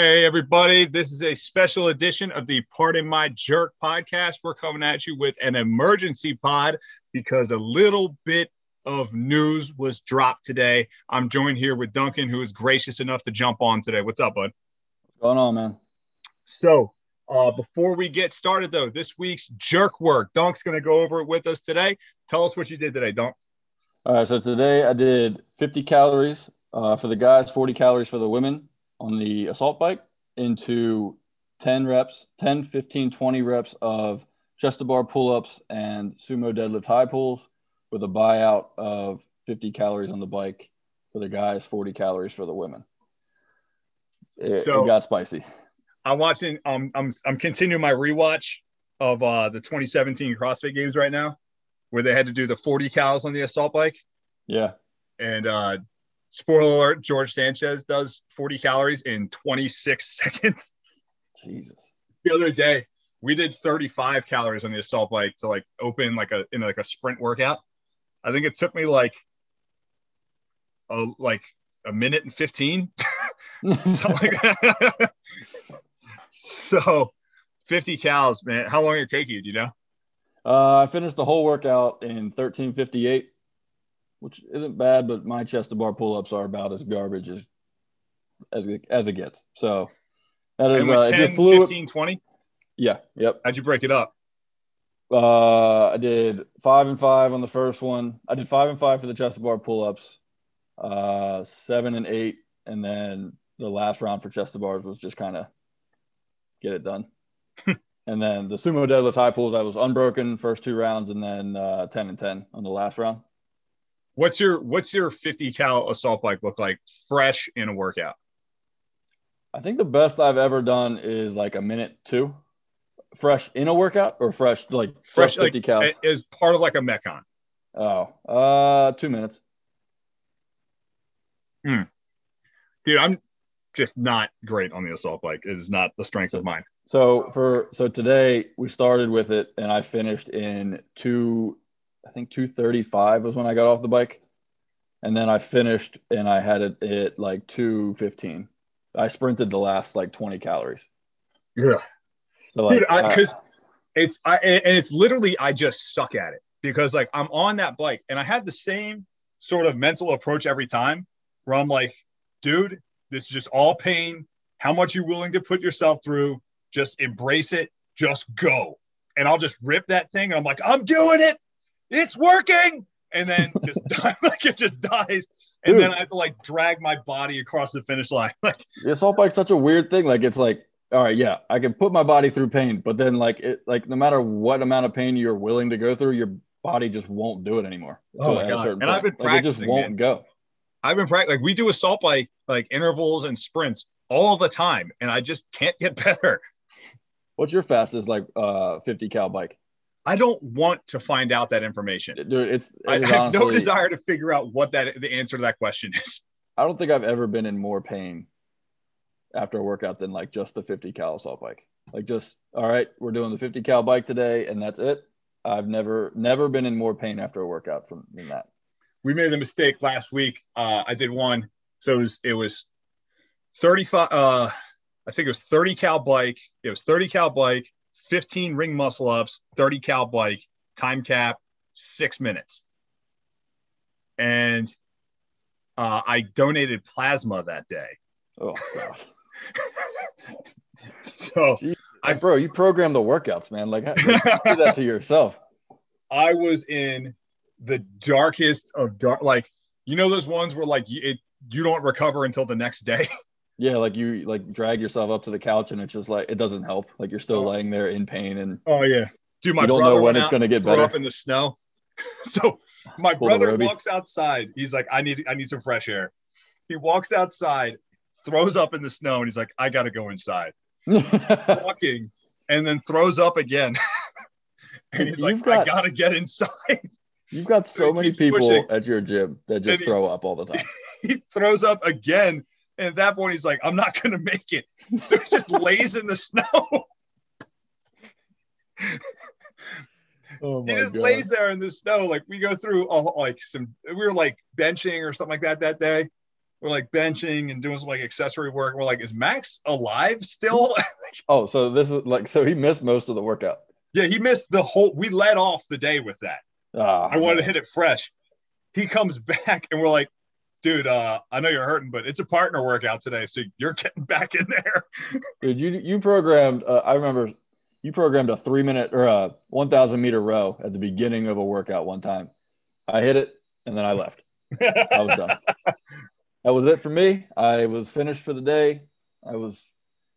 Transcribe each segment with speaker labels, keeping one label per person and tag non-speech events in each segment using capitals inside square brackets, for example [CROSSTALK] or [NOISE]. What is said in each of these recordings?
Speaker 1: Hey, everybody. This is a special edition of the Pardon My Jerk podcast. We're coming at you with an emergency pod because a little bit of news was dropped today. I'm joined here with Duncan, who is gracious enough to jump on today. What's up, bud?
Speaker 2: What's going on, man?
Speaker 1: So, uh, before we get started, though, this week's jerk work, Dunk's going to go over it with us today. Tell us what you did today, Dunk.
Speaker 2: All right. So today I did 50 calories uh, for the guys, 40 calories for the women on the assault bike into 10 reps, 10, 15, 20 reps of chest to bar pull ups and sumo deadlift high pulls with a buyout of 50 calories on the bike for the guys, 40 calories for the women. It, so, it got spicy.
Speaker 1: I'm watching, um, I'm, I'm continuing my rewatch of uh, the 2017 CrossFit games right now where they had to do the 40 cals on the assault bike.
Speaker 2: Yeah.
Speaker 1: And uh, spoiler alert, George Sanchez does 40 calories in 26 [LAUGHS] seconds.
Speaker 2: Jesus.
Speaker 1: The other day, we did 35 calories on the assault bike to like open like a in like a sprint workout. I think it took me like a like a minute and 15. [LAUGHS] so, like, [LAUGHS] so 50 cals, man. How long did it take you? Do you know?
Speaker 2: Uh, I finished the whole workout in 1358 which isn't bad, but my chest to bar pull ups are about as garbage as as it, as it gets. So
Speaker 1: that is uh, 10, 15, 20?
Speaker 2: Yeah. Yep.
Speaker 1: How'd you break it up?
Speaker 2: Uh, I did five and five on the first one. I did five and five for the chest to bar pull ups, uh, seven and eight, and then the last round for chest to bars was just kind of get it done. [LAUGHS] and then the sumo deadlift high pulls, I was unbroken first two rounds, and then uh, ten and ten on the last round.
Speaker 1: What's your what's your 50 cal assault bike look like fresh in a workout?
Speaker 2: I think the best I've ever done is like a minute two, fresh in a workout or fresh like fresh, fresh 50
Speaker 1: like, cal is part of like a metcon.
Speaker 2: Oh, uh, two minutes.
Speaker 1: Hmm. Dude, I'm just not great on the assault bike. It is not the strength of mine.
Speaker 2: So for so today we started with it and I finished in two I think 235 was when I got off the bike. And then I finished and I had it at like 215. I sprinted the last like 20 calories.
Speaker 1: Yeah. So like, Dude, because uh, it's I and it's literally I just suck at it because like I'm on that bike and I had the same sort of mental approach every time where I'm like, dude, this is just all pain. How much you're willing to put yourself through? Just embrace it. Just go. And I'll just rip that thing. And I'm like, I'm doing it it's working! And then [LAUGHS] just die, [LAUGHS] like it just dies. And Dude. then i have to like drag my body across the finish line. [LAUGHS] Like
Speaker 2: the assault bike's such a weird thing. Like it's like all right yeah i can put my body through pain but then like it like no matter what amount of pain you're willing to go through your body just won't do it anymore
Speaker 1: oh my God. and point. i've been practicing like, it just
Speaker 2: won't go.
Speaker 1: I've been practicing like we do assault bike like intervals and sprints all the time and i just can't get better.
Speaker 2: What's your fastest like uh 50 cal bike
Speaker 1: I don't want to find out that information.
Speaker 2: Dude, it's,
Speaker 1: I, I have no desire to figure out what that the answer to that question is.
Speaker 2: I don't think I've ever been in more pain after a workout than like just the 50 cal assault bike. Like just all right, we're doing the 50 cal bike today, and that's it. I've never never been in more pain after a workout from than that.
Speaker 1: We made the mistake last week. Uh, I did one, so it was, it was 35. Uh, I think it was 30 cal bike. It was 30 cal bike, 15 ring muscle ups, 30 cal bike, time cap, six minutes. And uh, I donated plasma that day.
Speaker 2: Oh, God. [LAUGHS]
Speaker 1: so, Jeez,
Speaker 2: I, bro, you program the workouts, man. Like, do that to yourself. [LAUGHS]
Speaker 1: I was in the darkest of dark, like, you know, those ones where like it, you don't recover until the next day. [LAUGHS]
Speaker 2: Yeah, like you like drag yourself up to the couch and it's just like it doesn't help. Like you're still oh. laying there in pain and
Speaker 1: oh yeah, dude, my
Speaker 2: you don't know when it's gonna get better.
Speaker 1: Up in the snow. [LAUGHS] so my Pull brother walks outside. He's like, I need I need some fresh air. He walks outside, throws up in the snow, and he's like, I gotta go inside. [LAUGHS] Walking, and then throws up again. [LAUGHS] and he's You've like, got, I gotta get inside.
Speaker 2: You've got so many people pushing. at your gym that just throw up all the time.
Speaker 1: He throws up again and at that point, he's like, I'm not going to make it. [LAUGHS] So he just lays in the snow. [LAUGHS] oh he just God. lays there in the snow. Like we go through all, like some, we were like benching or something like that that day. we're like benching and doing some like accessory work. We're like, is Max alive still? [LAUGHS]
Speaker 2: oh, so this is like so he missed most of the workout.
Speaker 1: Yeah, he missed the whole. We led off the day with that.
Speaker 2: Oh,
Speaker 1: I wanted man. to hit it fresh. He comes back and we're like, dude, uh, I know you're hurting, but it's a partner workout today, so you're getting back in there. [LAUGHS]
Speaker 2: dude, you you programmed. Uh, I remember you programmed a three minute or a one thousand meter row at the beginning of a workout one time. I hit it and then I left. I was done. [LAUGHS] that was it for me. I was finished for the day. I was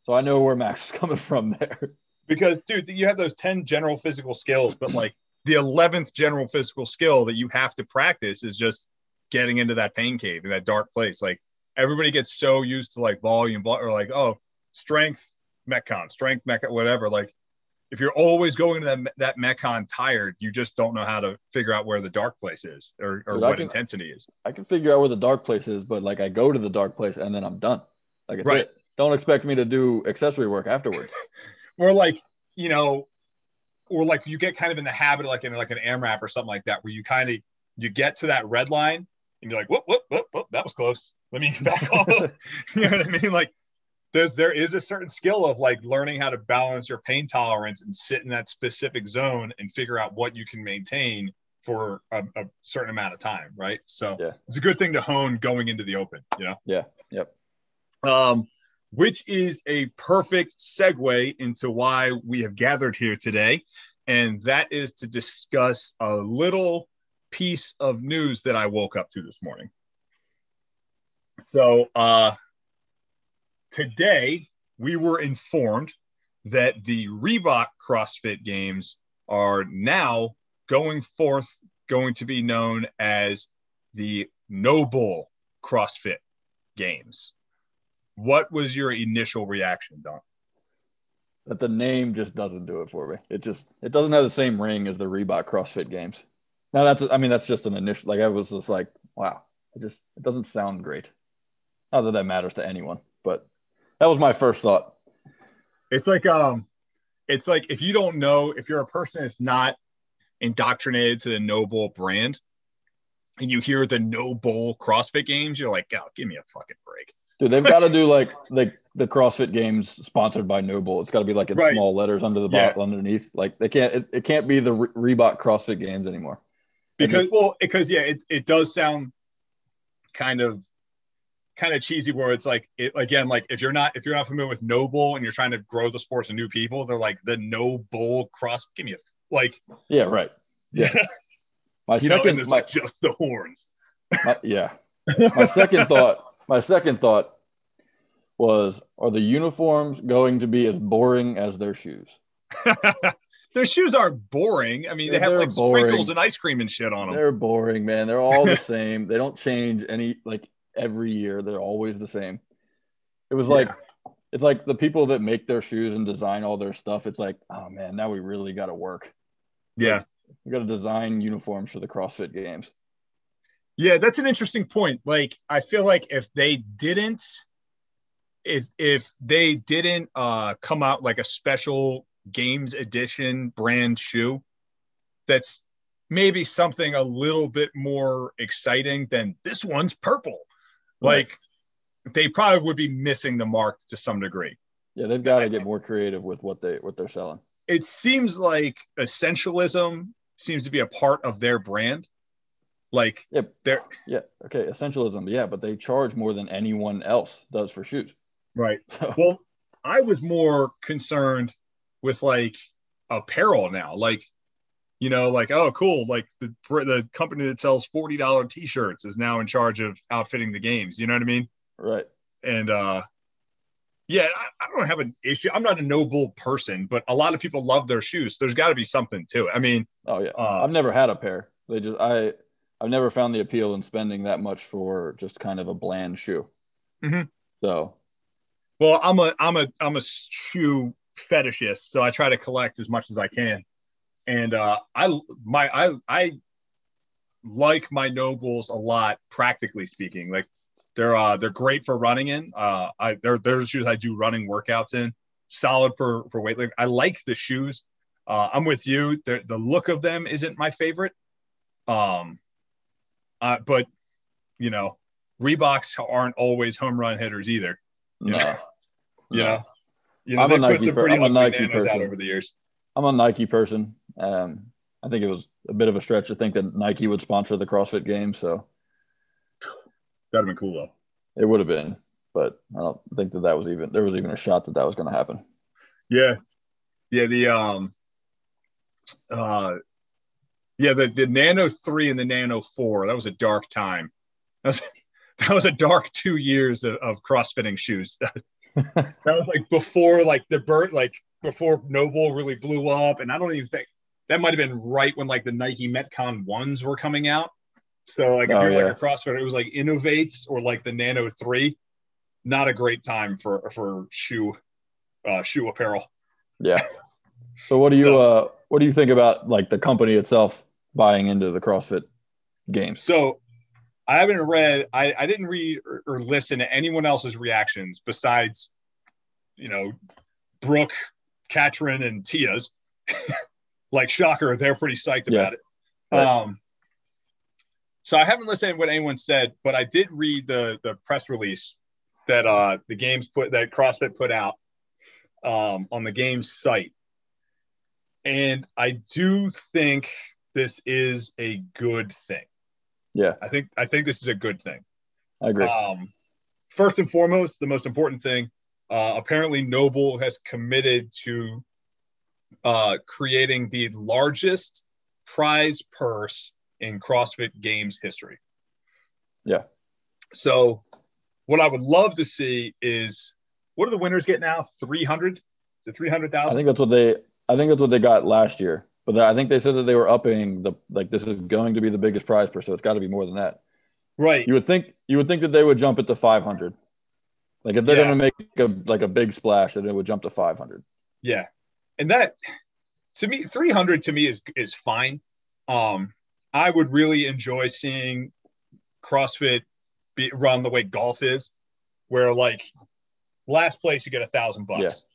Speaker 2: so I know where Max is coming from there.
Speaker 1: Because dude, you have those 10 general physical skills, but like the 11th general physical skill that you have to practice is just getting into that pain cave in that dark place. Like everybody gets so used to like volume or like, oh, strength, metcon, strength, metcon, whatever. Like if you're always going to that, that metcon tired, you just don't know how to figure out where the dark place is or, or what can, intensity is.
Speaker 2: I can figure out where the dark place is, but like I go to the dark place and then I'm done. Like right. It. Don't expect me to do accessory work afterwards. [LAUGHS]
Speaker 1: or like, you know, or like you get kind of in the habit, of like in like an AMRAP or something like that, where you kind of you get to that red line and you're like, whoop, whoop, whoop, whoop, that was close. Let me back off. [LAUGHS] [LAUGHS] you know what I mean? Like there's there is a certain skill of like learning how to balance your pain tolerance and sit in that specific zone and figure out what you can maintain for a, a certain amount of time, right? So
Speaker 2: yeah.
Speaker 1: it's a good thing to hone going into the open, you know?
Speaker 2: Yeah. Yep.
Speaker 1: Um, which is a perfect segue into why we have gathered here today. And that is to discuss a little piece of news that I woke up to this morning. So, uh, today we were informed that the Reebok CrossFit Games are now going forth, going to be known as the NOBULL CrossFit Games. What was your initial reaction, Don?
Speaker 2: That the name just doesn't do it for me. It just it doesn't have the same ring as the Reebok CrossFit Games. Now that's I mean that's just an initial like I was just like wow it just it doesn't sound great. Not that that matters to anyone, but that was my first thought.
Speaker 1: It's like um, it's like if you don't know if you're a person that's not indoctrinated to the NOBULL brand, and you hear the NOBULL CrossFit Games, you're like, oh, give me a fucking break.
Speaker 2: Dude, they've got to do [LAUGHS] like like the CrossFit Games sponsored by NOBULL. It's got to be like in right. small letters under the yeah. bottom underneath. Like they can't it, it can't be the Re- Reebok CrossFit Games anymore.
Speaker 1: Because well, because yeah, it, it does sound kind of kind of cheesy where it's like it again like if you're not if you're not familiar with NOBULL and you're trying to grow the sports to new people they're like the NOBULL cross give me a like
Speaker 2: yeah right. Yeah. [LAUGHS]
Speaker 1: My you second know, my, like just the horns.
Speaker 2: My, yeah. My second thought my second thought was are the uniforms going to be as boring as their shoes [LAUGHS]
Speaker 1: their shoes are boring i mean they have like boring. sprinkles and ice cream and shit on them
Speaker 2: they're boring man they're all the [LAUGHS] same they don't change any like every year. They're always the same. It was like yeah. it's like the people that make their shoes and design all their stuff. It's like, oh man, now we really got to work.
Speaker 1: Yeah,
Speaker 2: we got to design uniforms for the CrossFit Games.
Speaker 1: Yeah, that's an interesting point. Like, I feel like if they didn't, if if they didn't uh come out like a special games edition brand shoe, that's maybe something a little bit more exciting than this one's purple like they probably would be missing the mark to some degree.
Speaker 2: Yeah, they've got to get more creative with what they what they're selling.
Speaker 1: It seems like essentialism seems to be a part of their brand. Like
Speaker 2: yeah, they're yeah, okay, essentialism, yeah, but they charge more than anyone else does for shoes.
Speaker 1: Right. [LAUGHS] So. Well, I was more concerned with like apparel now. Like you know, like, oh, cool. Like the, the company that sells $40 t-shirts is now in charge of outfitting the games. You know what I mean?
Speaker 2: Right.
Speaker 1: And, uh, yeah, I, I don't have an issue. I'm not a NOBULL person, but a lot of people love their shoes. There's got to be something to it. I mean,
Speaker 2: oh yeah, uh, I've never had a pair. They just I I've never found the appeal in spending that much for just kind of a bland shoe.
Speaker 1: Mm-hmm.
Speaker 2: So,
Speaker 1: well, I'm a I'm a I'm a shoe fetishist, so I try to collect as much as I can and uh, I my I I like my NOBULLs a lot. Practically speaking, like they're uh, they're great for running in. Uh, I they're they're shoes I do running workouts in. Solid for for weightlifting. I like the shoes. Uh, I'm with you. The the look of them isn't my favorite. Um, uh, but you know, Reeboks aren't always home run hitters either.
Speaker 2: No,
Speaker 1: know?
Speaker 2: no.
Speaker 1: You know,
Speaker 2: I'm
Speaker 1: they
Speaker 2: a
Speaker 1: put
Speaker 2: Nike
Speaker 1: some
Speaker 2: per-
Speaker 1: pretty
Speaker 2: I'm a Nike person.
Speaker 1: over the years.
Speaker 2: I'm a Nike person. Um, I think it was a bit of a stretch to think that Nike would sponsor the CrossFit Games, so
Speaker 1: That'd have been cool though.
Speaker 2: it would have been. But I don't think that that was even there was even a shot that that was going to happen.
Speaker 1: Yeah, yeah. The um, uh, yeah. The the Nano three and the Nano four. That was a dark time. That was [LAUGHS] that was a dark two years of, of crossfitting shoes. [LAUGHS] [LAUGHS] that was like before like the bird like before NOBULL really blew up, and I don't even think that might have been right when like the Nike Metcon ones were coming out. So like if
Speaker 2: Oh,
Speaker 1: you're
Speaker 2: yeah.
Speaker 1: like a CrossFitter, it was like Inov-8s or like the Nano three. Not a great time for for shoe uh, shoe apparel.
Speaker 2: Yeah. [LAUGHS] So what do you
Speaker 1: So-
Speaker 2: uh what do you think about like the company itself buying into the CrossFit Games?
Speaker 1: So I haven't read, I, I didn't read or, or listen to anyone else's reactions besides, you know, Brooke, Katrin, and Tia's. [LAUGHS] like Shocker, they're pretty psyched
Speaker 2: Yeah.
Speaker 1: about it.
Speaker 2: Right.
Speaker 1: Um, so I haven't listened to what anyone said, but I did read the the press release that uh the games put that CrossFit put out um on the games site. And I do think this is a good thing.
Speaker 2: Yeah,
Speaker 1: I think I think this is a good thing.
Speaker 2: I agree.
Speaker 1: Um, first and foremost, the most important thing. Uh, apparently, NOBULL has committed to uh, creating the largest prize purse in CrossFit Games history.
Speaker 2: Yeah.
Speaker 1: So, what I would love to see is what do the winners get now? Three hundred to three hundred
Speaker 2: I think that's what they I think that's what they got last year. But I think they said that they were upping the like this is going to be the biggest prize purse, so it's got to be more than that.
Speaker 1: Right.
Speaker 2: You would think you would think that they would jump it to 500. Like if they're
Speaker 1: Yeah.
Speaker 2: going to make a like a big splash, then it would jump to 500.
Speaker 1: Yeah, and that to me, three hundred to me is is fine. Um, I would really enjoy seeing CrossFit be run the way golf is, where like last place you get a thousand bucks.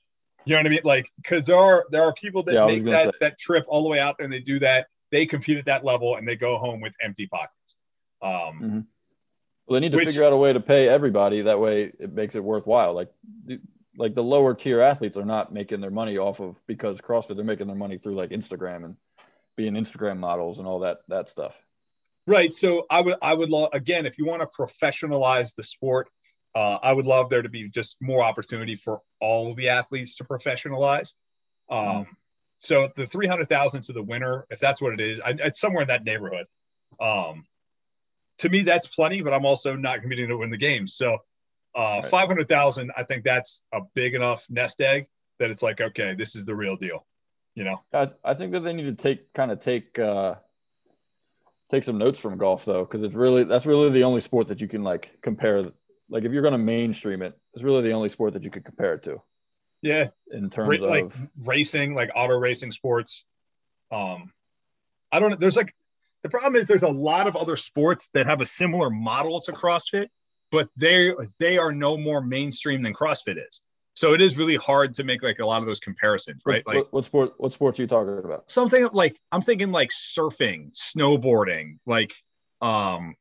Speaker 1: You know what I mean? Like, because there are there are people that
Speaker 2: Yeah,
Speaker 1: make that
Speaker 2: say.
Speaker 1: that trip all the way out there and they do that. They compete at that level and they go home with empty pockets. Um,
Speaker 2: Well, they need to
Speaker 1: Which-
Speaker 2: figure out a way to pay everybody. That way, it makes it worthwhile. Like, like the lower tier athletes are not making their money off of because CrossFit. They're making their money through like Instagram and being Instagram models and all that that stuff.
Speaker 1: Right. So I would I would love again if you want to professionalize the sport, uh, I would love there to be just more opportunity for all the athletes to professionalize. Um, So the three hundred thousand to the winner, if that's what it is, I, it's somewhere in that neighborhood. Um, to me, that's plenty, but I'm also not committing to win the game. So uh,
Speaker 2: Right.
Speaker 1: five hundred thousand, I think that's a big enough nest egg that it's like, okay, this is the real deal. You know.
Speaker 2: I, I think that they need to take kind of take uh, take some notes from golf though, because it's really that's really the only sport that you can like compare. Like if you're going to mainstream it, it's really the only sport that you could compare it to
Speaker 1: Yeah.
Speaker 2: in terms
Speaker 1: like
Speaker 2: of
Speaker 1: racing, like auto racing sports. Um, I don't know. There's like the problem is there's a lot of other sports that have a similar model to CrossFit, but they they are no more mainstream than CrossFit is. So it is really hard to make like a lot of those comparisons, right?
Speaker 2: what,
Speaker 1: Like
Speaker 2: what sport what sports are you talking about?
Speaker 1: something like I'm thinking like surfing, snowboarding, like um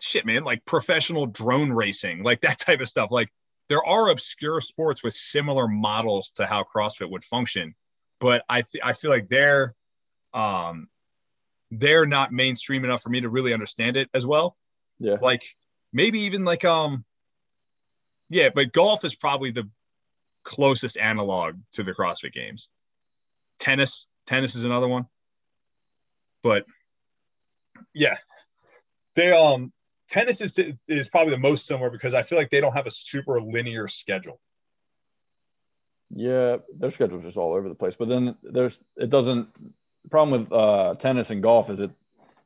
Speaker 1: shit, man, like professional drone racing, like that [LAUGHS] type of stuff. Like there are obscure sports with similar models to how CrossFit would function, but I th- I feel like they're um they're not mainstream enough for me to really understand it as well.
Speaker 2: Yeah,
Speaker 1: Like maybe even like um yeah, but golf is probably the closest analog to the CrossFit games. Tennis, tennis is another one. But yeah, they um tennis is is probably the most similar because I feel like they don't have a super linear schedule.
Speaker 2: yeah, their schedule's just all over the place. But then there's it doesn't. The problem with uh, tennis and golf is that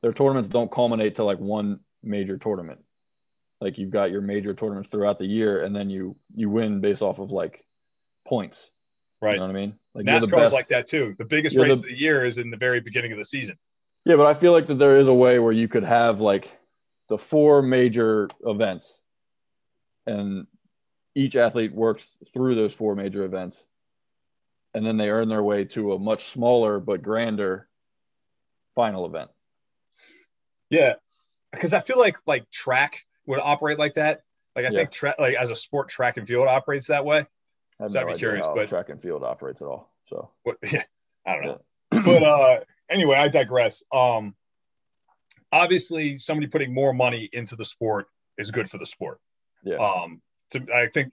Speaker 2: their tournaments don't culminate to like one major tournament. Like you've got your major tournaments throughout the year, and then you you win based off of like points.
Speaker 1: Right.
Speaker 2: You know what I mean? Like
Speaker 1: NASCAR is like that too. The biggest
Speaker 2: You're
Speaker 1: race
Speaker 2: the-
Speaker 1: of the year is in the very beginning of the season.
Speaker 2: Yeah, but I feel like that there is a way where you could have like the four major events, and each athlete works through those four major events, and then they earn their way to a much smaller but grander final event.
Speaker 1: Yeah, because I feel like like track, would operate like that. Like I yeah. think track, like as a sport, track and field operates that way.
Speaker 2: I have so no I'd be curious, but track and field operates at all. So
Speaker 1: what, [LAUGHS] yeah, I don't know. Yeah. [CLEARS THROAT] but uh, anyway, I digress. Um, obviously, somebody putting more money into the sport is good for the sport.
Speaker 2: Yeah.
Speaker 1: Um, to, I think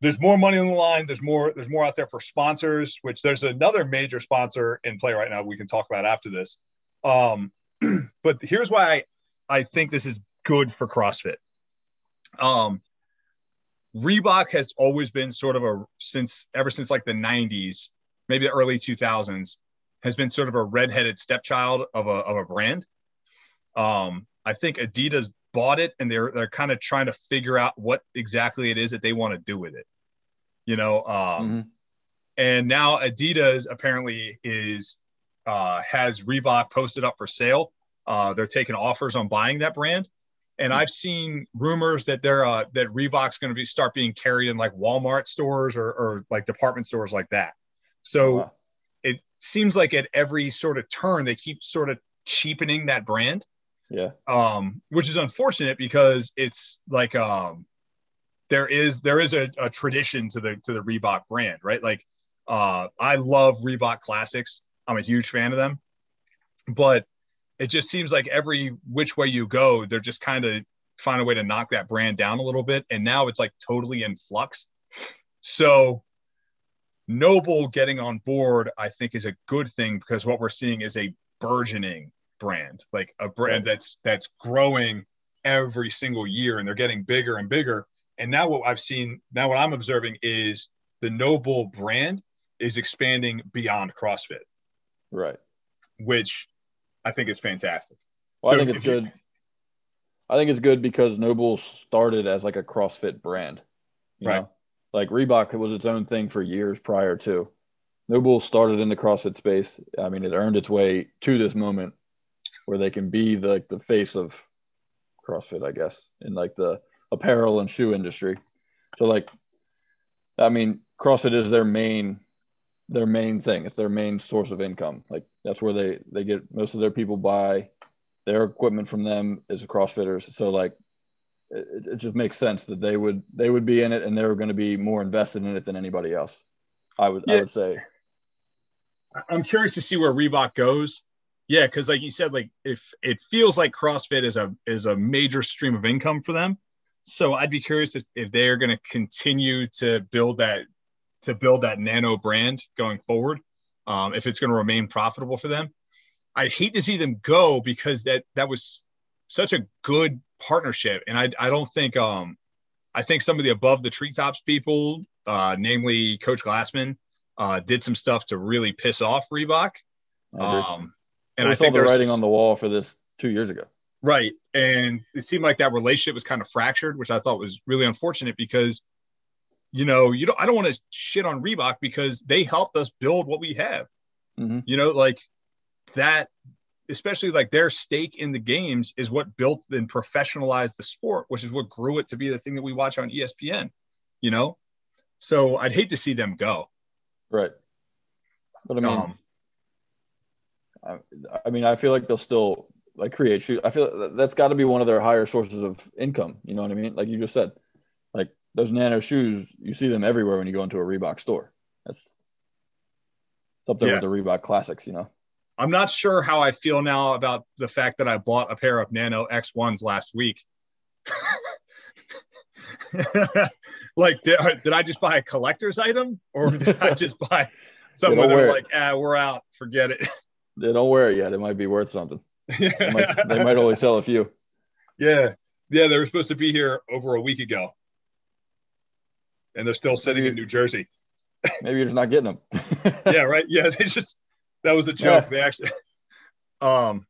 Speaker 1: there's more money on the line. There's more. There's more out there for sponsors. Which there's another major sponsor in play right now. We can talk about after this. Um, [CLEARS THROAT] but here's why I, I think this is good for CrossFit. Um, Reebok has always been sort of a since ever since like the 90s, maybe the early 2000s, has been sort of a redheaded stepchild of a of a brand. Um, I think Adidas bought it and they're they're kind of trying to figure out what exactly it is that they want to do with it. You know, um, mm-hmm. and now Adidas apparently is uh, has Reebok posted up for sale. Uh, they're taking offers on buying that brand, and I've seen rumors that they're uh, that Reebok's going to be start being carried in like Walmart stores or, or like department stores like that. So oh, wow. it seems like at every sort of turn they keep sort of cheapening that brand.
Speaker 2: Yeah.
Speaker 1: Um, which is unfortunate because it's like um there is there is a, a tradition to the to the Reebok brand, right? Like uh I love Reebok classics. I'm a huge fan of them. But it just seems like every which way you go, they're just kind of find a way to knock that brand down a little bit. And now it's like totally in flux. So NOBULL getting on board, I think, is a good thing because what we're seeing is a burgeoning brand, like a brand that's that's growing every single year, and they're getting bigger and bigger. And now what I've seen, now what I'm observing is the NOBULL brand is expanding beyond CrossFit.
Speaker 2: Right.
Speaker 1: Which I think is fantastic.
Speaker 2: Well, so I think it's good. I think it's good because NOBULL started as like a CrossFit brand.
Speaker 1: right.
Speaker 2: Know? Like Reebok was its own thing for years prior to. NOBULL started in the CrossFit space. I mean, it earned its way to this moment where they can be the, like the face of CrossFit, I guess, in like the apparel and shoe industry. So like, I mean, CrossFit is their main their main thing. It's their main source of income. Like that's where they they get most of their people buy their equipment from them is CrossFitters. So like it, it just makes sense that they would they would be in it and they're going to be more invested in it than anybody else. I would yeah. I would say.
Speaker 1: I'm curious to see where Reebok goes. Yeah, because like you said, like if it feels like CrossFit is a is a major stream of income for them. So I'd be curious if, if they're going to continue to build that to build that nano brand going forward. Um, if it's going to remain profitable for them, I'd hate to see them go because that that was such a good partnership, and I I don't think um I think some of the above the treetops people, uh, namely Coach Glassman, uh, did some stuff to really piss off Reebok.
Speaker 2: Um, and I, think the writing on the wall for this two years ago.
Speaker 1: Right, and it seemed like that relationship was kind of fractured, which I thought was really unfortunate because you know, you don't I don't want to shit on Reebok because they helped us build what we have. Mm-hmm. You know, like that especially like their stake in the games is what built and professionalized the sport, which is what grew it to be the thing that we watch on ESPN, you know? So I'd hate to see them go.
Speaker 2: Right. But I mean, um, I, I mean, I feel like they'll still like create shoes. I feel that's got to be one of their higher sources of income. You know what I mean? Like you just said, like those nano shoes, you see them everywhere when you go into a Reebok store. That's it's up there yeah. with the Reebok classics, you know.
Speaker 1: I'm not sure how I feel now about the fact that I bought a pair of Nano X1s last week. [LAUGHS] like, did, did, I just buy a collector's item or did I [LAUGHS] just buy something where they're like, ah, we're out, forget it? [LAUGHS]
Speaker 2: They don't wear it yet. It might be worth something. Yeah. [LAUGHS] They, might, they might only sell a few.
Speaker 1: Yeah. Yeah. They were supposed to be here over a week ago and they're still sitting in New Jersey. [LAUGHS]
Speaker 2: maybe you're just not getting them. [LAUGHS]
Speaker 1: yeah, right. Yeah, they just that was a joke. Yeah. They actually, um,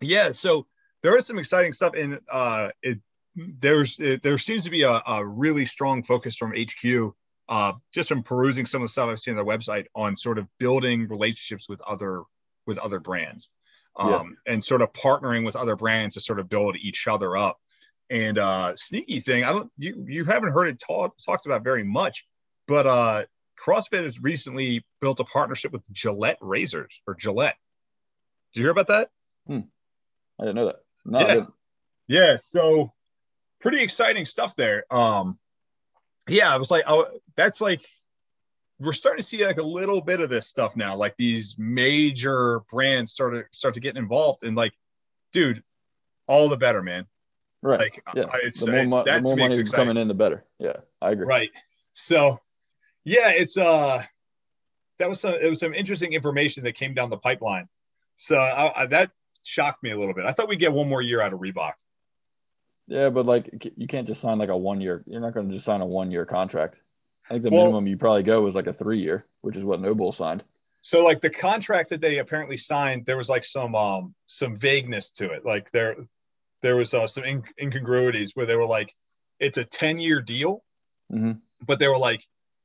Speaker 1: yeah. So there is some exciting stuff, and uh, it there's it, there seems to be a, a really strong focus from HQ. Uh, just from perusing some of the stuff I've seen on their website on sort of building relationships with other with other brands, um, yeah. and sort of partnering with other brands to sort of build each other up. And uh, sneaky thing, I don't you you haven't heard it talk, talked about very much, but uh, CrossFit has recently built a partnership with Gillette razors or Gillette. Did you hear about that?
Speaker 2: Hmm. I didn't know that. No,
Speaker 1: yeah. Yeah. So pretty exciting stuff there. Um, yeah, I was like, oh, that's like we're starting to see like a little bit of this stuff now. Like these major brands start to start to get involved, and like, dude, all the better, man.
Speaker 2: Right.
Speaker 1: Like,
Speaker 2: yeah.
Speaker 1: it's
Speaker 2: the more, mo- the more money coming in, the better. Yeah, I agree.
Speaker 1: Right. So, yeah, it's uh, that was some it was some interesting information that came down the pipeline. So I, I, that shocked me a little bit. I thought we'd get one more year out of Reebok.
Speaker 2: Yeah, but like you can't just sign like a one year. You're not going to just sign a one year contract. I think the
Speaker 1: Well-
Speaker 2: minimum you probably go is like a three year, which is what NOBULL signed.
Speaker 1: So like the contract that they apparently signed, there was like some um some vagueness to it. Like there there was uh, some in- incongruities where they were like, it's a 10 year deal,
Speaker 2: Mhm.
Speaker 1: but they were like,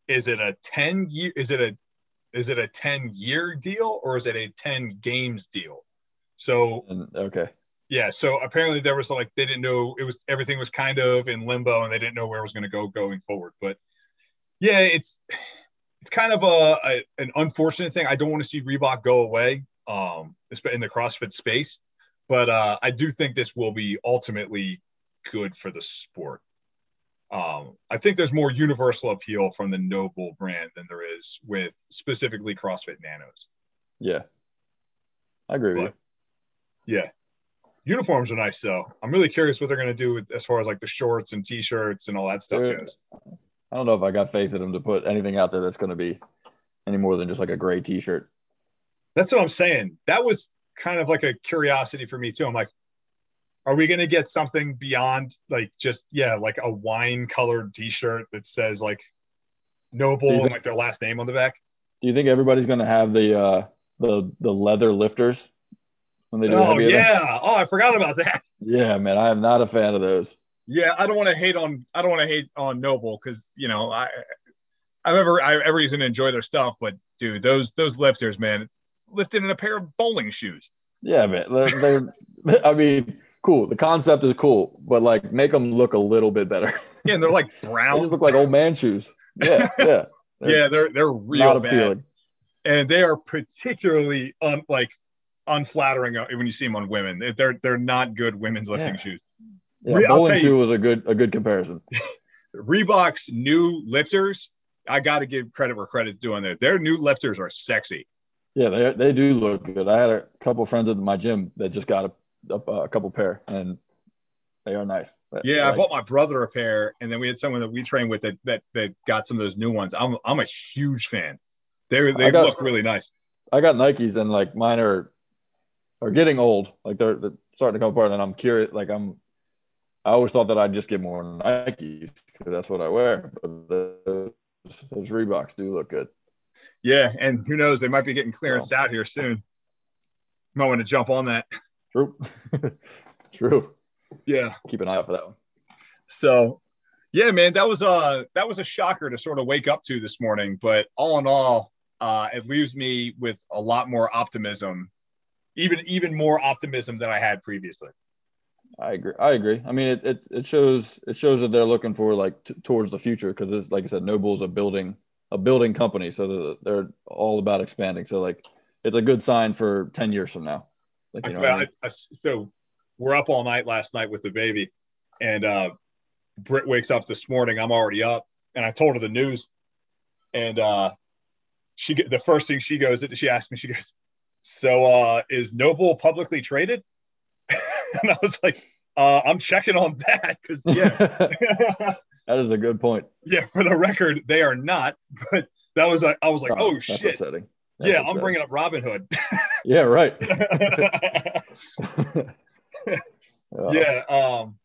Speaker 1: is it a 10 year is it a is it a 10 year deal or is it a 10 games deal? So
Speaker 2: okay,
Speaker 1: yeah, so apparently there was like they didn't know it was everything was kind of in limbo and they didn't know where it was going to go going forward. But yeah, it's it's kind of a, a an unfortunate thing. I don't want to see Reebok go away, um, in the CrossFit space, but uh, I do think this will be ultimately good for the sport. Um, I think there's more universal appeal from the NOBULL brand than there is with specifically CrossFit Nanos.
Speaker 2: yeah, I agree with you.
Speaker 1: Yeah. Uniforms are nice though. I'm really curious what they're gonna do with as far as like the shorts and t-shirts and all that stuff
Speaker 2: Dude.
Speaker 1: goes.
Speaker 2: I don't know if I got faith in them to put anything out there that's going to be any more than just like a gray T-shirt.
Speaker 1: That's what I'm saying. That was kind of like a curiosity for me too. I'm like, are we gonna get something beyond like just yeah, like a wine colored t-shirt that says like
Speaker 2: NOBULL you
Speaker 1: and like their last name on the back?
Speaker 2: Do you think everybody's going to have the uh, the the leather lifters when they do
Speaker 1: Oh
Speaker 2: events?
Speaker 1: yeah. Oh, I forgot about that.
Speaker 2: Yeah, man, I am not a fan of those.
Speaker 1: Yeah, I don't want to hate on I don't want to hate on NOBULL because you know I I've ever I every reason to enjoy their stuff, but dude, those those lifters, man, lifted in a pair of bowling shoes.
Speaker 2: Yeah, man, they're, they're [LAUGHS] I mean, cool. The concept is cool, but like make them look a little bit better. [LAUGHS]
Speaker 1: Yeah, and they're like
Speaker 2: They
Speaker 1: brown.
Speaker 2: just look like old man shoes. Yeah, [LAUGHS] yeah. They're
Speaker 1: yeah, they're they're real bad,
Speaker 2: appealing.
Speaker 1: and they are particularly un, like unflattering uh, when you see them on women. They're they're not good women's lifting
Speaker 2: Yeah.
Speaker 1: shoes.
Speaker 2: Yeah,
Speaker 1: Re-
Speaker 2: bowling
Speaker 1: you-
Speaker 2: shoe was a good a good comparison. [LAUGHS]
Speaker 1: Reebok's new lifters, I got to give credit where credit's due on there. Their new lifters are sexy.
Speaker 2: Yeah, they they do look good. I had a couple friends at my gym that just got a, a, a couple pair, and they are nice.
Speaker 1: Yeah, I bought my brother a pair, and then we had someone that we trained with that that, that got some of those new ones. I'm I'm a huge fan. They they
Speaker 2: got-
Speaker 1: look really nice.
Speaker 2: I got Nikes, and like mine are are getting old. Like they're, they're starting to come apart, and I'm curious. Like I'm, I always thought that I'd just get more Nikes because that's what I wear. But those, those Reeboks do look good.
Speaker 1: Yeah, and who knows? They might be getting clearanced out here soon. Might want to jump on that.
Speaker 2: True, [LAUGHS] true.
Speaker 1: Yeah.
Speaker 2: Keep an eye out for that one.
Speaker 1: So, yeah, man, that was a that was a shocker to sort of wake up to this morning. But all in all, uh, it leaves me with a lot more optimism, even even more optimism than I had previously.
Speaker 2: I agree. I agree. I mean, it, it, it shows it shows that they're looking for like t- towards the future because like I said, NOBULL's a building a building company, so they're, they're all about expanding. So like, it's a good sign for ten years from now. Like you know, I
Speaker 1: I,
Speaker 2: mean?
Speaker 1: I, so we're up all night last night with the baby, and uh, Britt wakes up this morning. I'm already up, and I told her the news, and uh, she the first thing she goes, she asked me, she goes, "So uh, is NOBULL publicly traded?" [LAUGHS] and I was like, uh, "I'm checking on that because yeah, [LAUGHS]
Speaker 2: that is a good point.
Speaker 1: yeah. For the record, they are not." But that was like, I was like, "Oh
Speaker 2: that's
Speaker 1: shit."
Speaker 2: upsetting. That's
Speaker 1: Yeah, I'm bringing up Robinhood. [LAUGHS]
Speaker 2: Yeah, right.
Speaker 1: Yeah um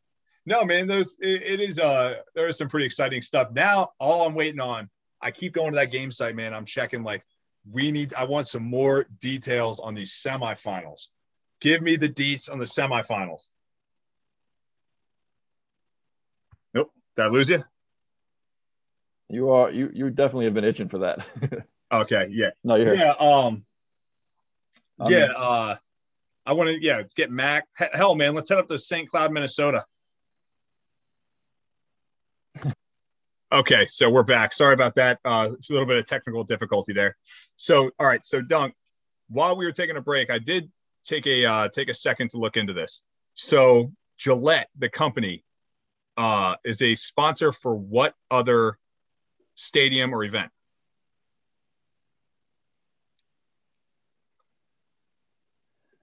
Speaker 1: no man those it, it is uh there is some pretty exciting stuff now all i'm waiting on i keep going to that game site man i'm checking like we need i want some more details on these semifinals give me the deets on the semifinals. Nope. Did i lose you?
Speaker 2: You are you you definitely have been itching for that. [LAUGHS]
Speaker 1: okay yeah.
Speaker 2: No, you're here.
Speaker 1: yeah um
Speaker 2: I'm
Speaker 1: yeah
Speaker 2: in.
Speaker 1: uh i want to yeah let's get mac hell man let's head up to st cloud minnesota. [LAUGHS] Okay so we're back. Sorry about that. Uh a little bit of technical difficulty there. So all right so dunk while we were taking a break i did take a uh take a second to look into this so gillette the company uh, is a sponsor for what other stadium or event?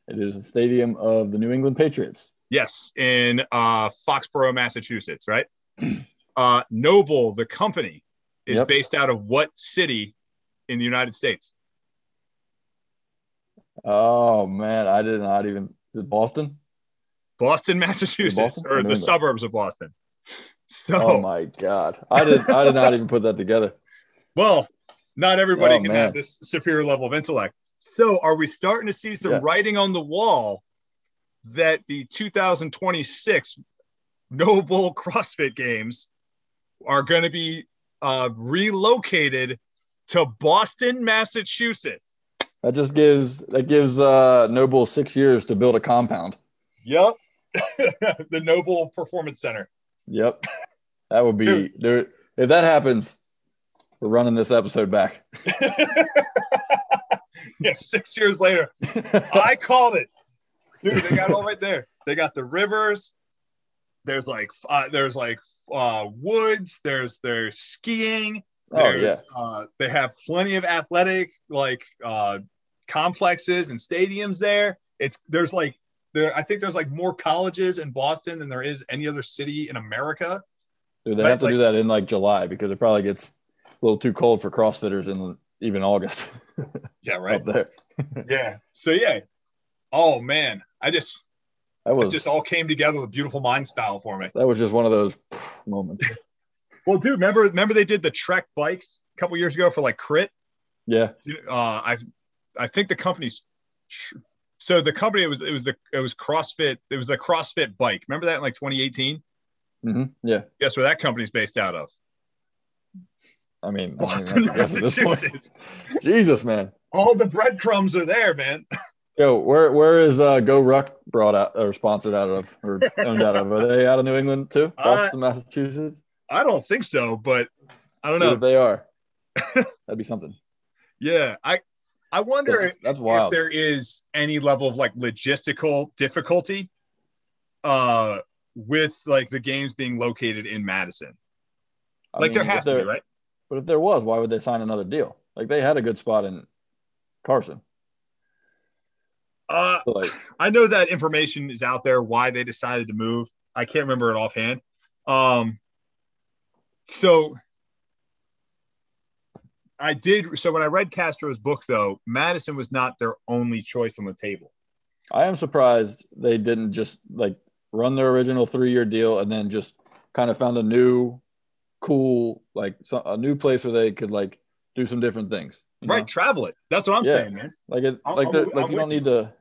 Speaker 2: It is the stadium of the New England Patriots.
Speaker 1: Yes, in uh, Foxborough, Massachusetts, right? [CLEARS THROAT] Uh, NOBULL, the company, is yep. based out of what city in the United States?
Speaker 2: Oh man, I did not even. Is it Boston?
Speaker 1: Boston, Massachusetts, Boston? or the suburbs of Boston.
Speaker 2: So, oh my god, I did I did not even put that together.
Speaker 1: Well, not everybody oh, can man. have this superior level of intellect. So, are we starting to see some yeah. writing on the wall that the 2026 NOBULL CrossFit Games are going to be uh, relocated to Boston, Massachusetts?
Speaker 2: That just gives that gives uh, NOBULL six years to build a compound.
Speaker 1: Yep, [LAUGHS] the NOBULL Performance Center.
Speaker 2: Yep, that would be there. If that happens, we're running this episode back. [LAUGHS]
Speaker 1: yeah, six years later, [LAUGHS] I called it, dude. They got all right there. They got the rivers. There's like uh, there's like uh, woods. There's there's skiing. There's, oh yeah. Uh, they have plenty of athletic like uh, complexes and stadiums there. It's there's like there. I think there's like more colleges in Boston than there is any other city in America.
Speaker 2: Dude, they but, have to like, do that in like July because it probably gets a little too cold for CrossFitters in even August. [LAUGHS]
Speaker 1: yeah, right. There. [LAUGHS] yeah. So yeah. Oh man, I just that was it just all came together with beautiful mind style for me.
Speaker 2: That was just one of those moments.
Speaker 1: Well, dude, remember remember they did the Trek bikes a couple years ago for like crit.
Speaker 2: Yeah.
Speaker 1: Uh, I I think the company's so the company it was it was the it was CrossFit it was a CrossFit bike. Remember that in like 2018.
Speaker 2: Mm-hmm. Yeah.
Speaker 1: Guess where that company's based out of?
Speaker 2: I mean, Boston, I Massachusetts. [LAUGHS] Jesus, man.
Speaker 1: All the breadcrumbs are there, man. [LAUGHS]
Speaker 2: Yo, where where is uh, GORUCK brought out or sponsored out of or owned out of? Are they out of New England too? Boston, uh, Massachusetts?
Speaker 1: I don't think so, but I don't know
Speaker 2: if they are. That'd be something. [LAUGHS]
Speaker 1: Yeah, I I wonder yeah, that's wild. if there is any level of like logistical difficulty uh with like the games being located in Madison. I like mean, there has to be, right?
Speaker 2: But if there was, why would they sign another deal? Like they had a good spot in Carson.
Speaker 1: Uh, like, I know that information is out there why they decided to move. I can't remember it offhand. Um, so I did. So when I read Castro's book, though, Madison was not their only choice on the table.
Speaker 2: I am surprised they didn't just like run their original three-year deal and then just kind of found a new, cool, like a new place where they could like do some different things.
Speaker 1: Right, know? travel it. That's what I'm yeah. saying, man.
Speaker 2: Like it, I'm, like I'm, like I'm you don't need you. to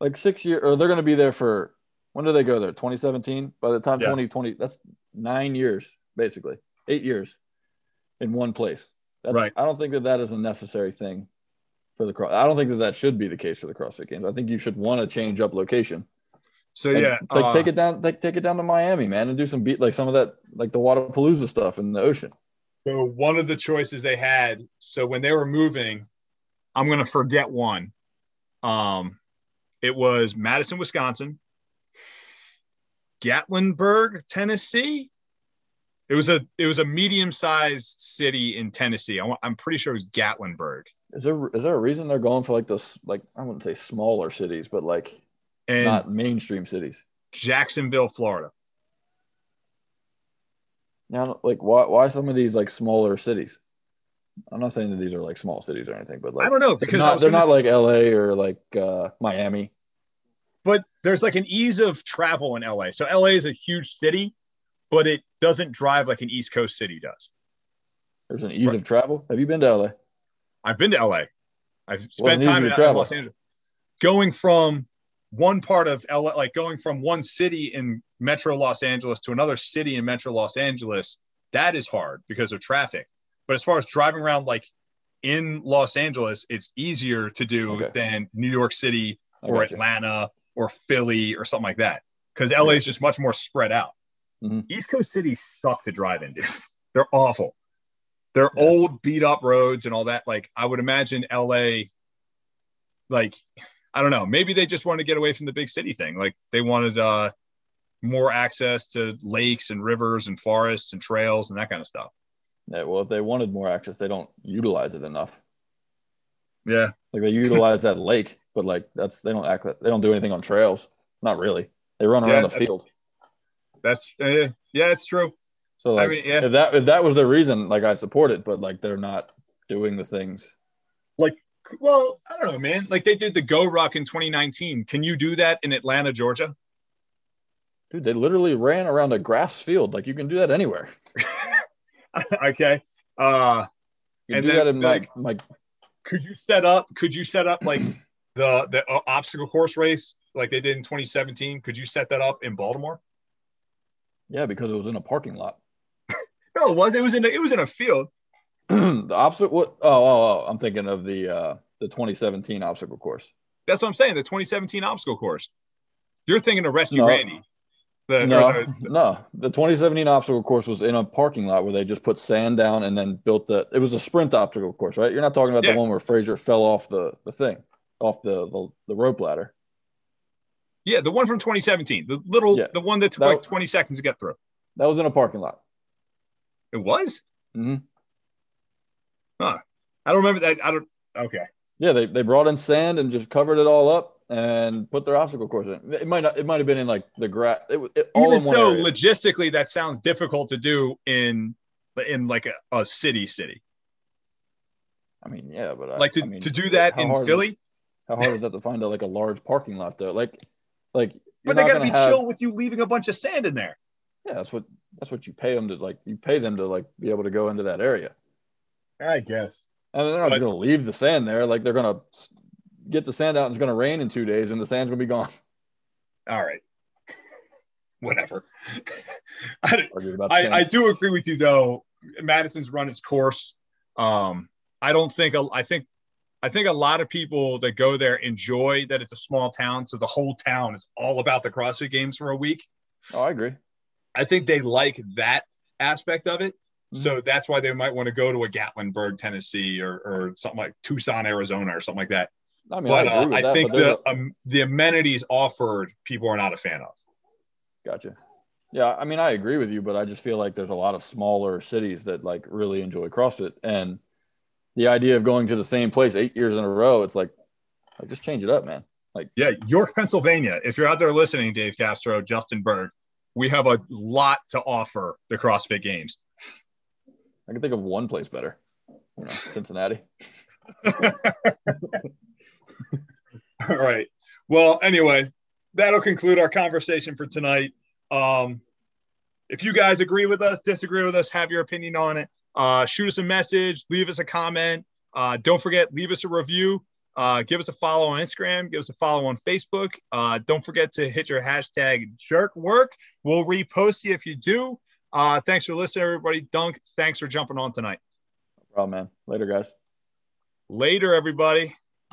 Speaker 2: like six year or they're going to be there for when do they go there? 2017. By the time yeah. 2020, that's nine years, basically eight years in one place. That's, right. I don't think that that is a necessary thing for the cross. I don't think that that should be the case for the CrossFit Games. I think you should want to change up location.
Speaker 1: So and yeah,
Speaker 2: like uh, take it down, like take it down to Miami, man, and do some beat like some of that, like the Wodapalooza stuff in the ocean.
Speaker 1: So one of the choices they had, so when they were moving, I'm gonna forget one. Um, it was Madison, Wisconsin, Gatlinburg, Tennessee. It was a it was a medium sized city in Tennessee. I, am pretty sure it was Gatlinburg.
Speaker 2: Is there is there a reason they're going for like this like I wouldn't say smaller cities, but like and not mainstream cities?
Speaker 1: Jacksonville, Florida.
Speaker 2: Now, like why why some of these like smaller cities? I'm not saying that these are like small cities or anything, but like
Speaker 1: I don't know because
Speaker 2: they're not, they're gonna... not like LA or like uh, Miami.
Speaker 1: But there's like an ease of travel in LA. So LA is a huge city, but it doesn't drive like an East Coast city does.
Speaker 2: There's an ease right. of travel. Have you been to LA?
Speaker 1: I've been to LA. I've spent time in, in Los Angeles. Going from one part of LA, like going from one city in Metro Los Angeles to another city in Metro Los Angeles, that is hard because of traffic. But as far as driving around like in Los Angeles, it's easier to do okay. than New York City or Atlanta or Philly or something like that. Because LA is just much more spread out. Mm-hmm. East Coast cities suck to drive into. They're awful. They're yeah. old, beat up roads and all that. Like I would imagine LA, like I don't know, maybe they just wanted to get away from the big city thing. Like they wanted uh more access to lakes and rivers and forests and trails and that kind of stuff.
Speaker 2: Yeah, well, if they wanted more access, they don't utilize it enough.
Speaker 1: Yeah,
Speaker 2: like they utilize that lake, but like that's they don't act they don't do anything on trails. Not really. They run around yeah, the field.
Speaker 1: That's uh, yeah, it's true.
Speaker 2: So like, I mean, yeah. if that if that was the reason, like I support it, but like they're not doing the things.
Speaker 1: Like, well, I don't know, man. Like they did the GORUCK in 2019. Can you do that in Atlanta, Georgia?
Speaker 2: Dude, they literally ran around a grass field. Like you can do that anywhere. [LAUGHS]
Speaker 1: okay. Uh,
Speaker 2: you and do then, that in like, my.
Speaker 1: Could you set up? Could you set up like the the uh, obstacle course race like they did in 2017? Could you set that up in Baltimore?
Speaker 2: Yeah, because it was in a parking lot. [CLEARS THROAT]
Speaker 1: no, it was. It was in. A, it was in a field.
Speaker 2: the obstacle. What? Oh, oh, oh, I'm thinking of the uh the 2017 obstacle course.
Speaker 1: That's what I'm saying. The 2017 obstacle course. You're thinking of Rescue no, Randy.
Speaker 2: The, no, the, [LAUGHS] no. The 2017 obstacle course was in a parking lot where they just put sand down and then built the. It was a sprint obstacle course, right? You're not talking about yeah. the one where Fraser fell off the the thing, off the the, the rope ladder.
Speaker 1: Yeah, the one from 2017, the little, yeah. the one that took that, like 20 seconds to get through.
Speaker 2: That was in a parking lot.
Speaker 1: It was.
Speaker 2: Mm-hmm.
Speaker 1: Huh. I don't remember that. I don't. Okay.
Speaker 2: Yeah, they, they brought in sand and just covered it all up and put their obstacle course in. It might not. It might have been in like the grass. It, it, all Even
Speaker 1: so, area. logistically, that sounds difficult to do in in like a, a city city.
Speaker 2: I mean, yeah, but
Speaker 1: I, like to,
Speaker 2: I mean,
Speaker 1: to do that in Philly.
Speaker 2: How hard is that to find a, like a large parking lot though? Like like,
Speaker 1: but they got to be have... chill with you leaving a bunch of sand in there.
Speaker 2: Yeah, that's what that's what you pay them to like. You pay them to like be able to go into that area.
Speaker 1: I guess.
Speaker 2: And they're not but... going to leave the sand there. Like they're going to get the sand out, and it's going to rain in two days, and the sand's going to be gone.
Speaker 1: All right. [LAUGHS] Whatever. [LAUGHS] I, I, I, do agree with you though. Madison's run its course. Um, I don't think I think I think a lot of people that go there enjoy that it's a small town. So the whole town is all about the CrossFit games for a week.
Speaker 2: Oh, I agree.
Speaker 1: I think they like that aspect of it. Mm-hmm. So that's why they might want to go to a Gatlinburg, Tennessee, or, or something like Tucson, Arizona, or something like that. I mean, but I, uh, I that, think the a... um, the amenities offered, people are not a fan of.
Speaker 2: Gotcha. Yeah, I mean, I agree with you, but I just feel like there's a lot of smaller cities that like really enjoy CrossFit, and the idea of going to the same place eight years in a row, it's like, like just change it up, man. Like,
Speaker 1: yeah, York, Pennsylvania. If you're out there listening, Dave Castro, Justin Bergh, we have a lot to offer the CrossFit Games.
Speaker 2: I can think of one place better, you know, Cincinnati. [LAUGHS]
Speaker 1: All right. Well, anyway, that'll conclude our conversation for tonight. Um, if you guys agree with us, disagree with us, have your opinion on it, uh, shoot us a message, leave us a comment. Uh, don't forget, leave us a review. Uh, give us a follow on Instagram. Give us a follow on Facebook. Uh, don't forget to hit your hashtag jerk work. We'll repost you if you do. Uh, thanks for listening, everybody. Dunk, thanks for jumping on tonight.
Speaker 2: No problem, man. Later, guys.
Speaker 1: Later, everybody.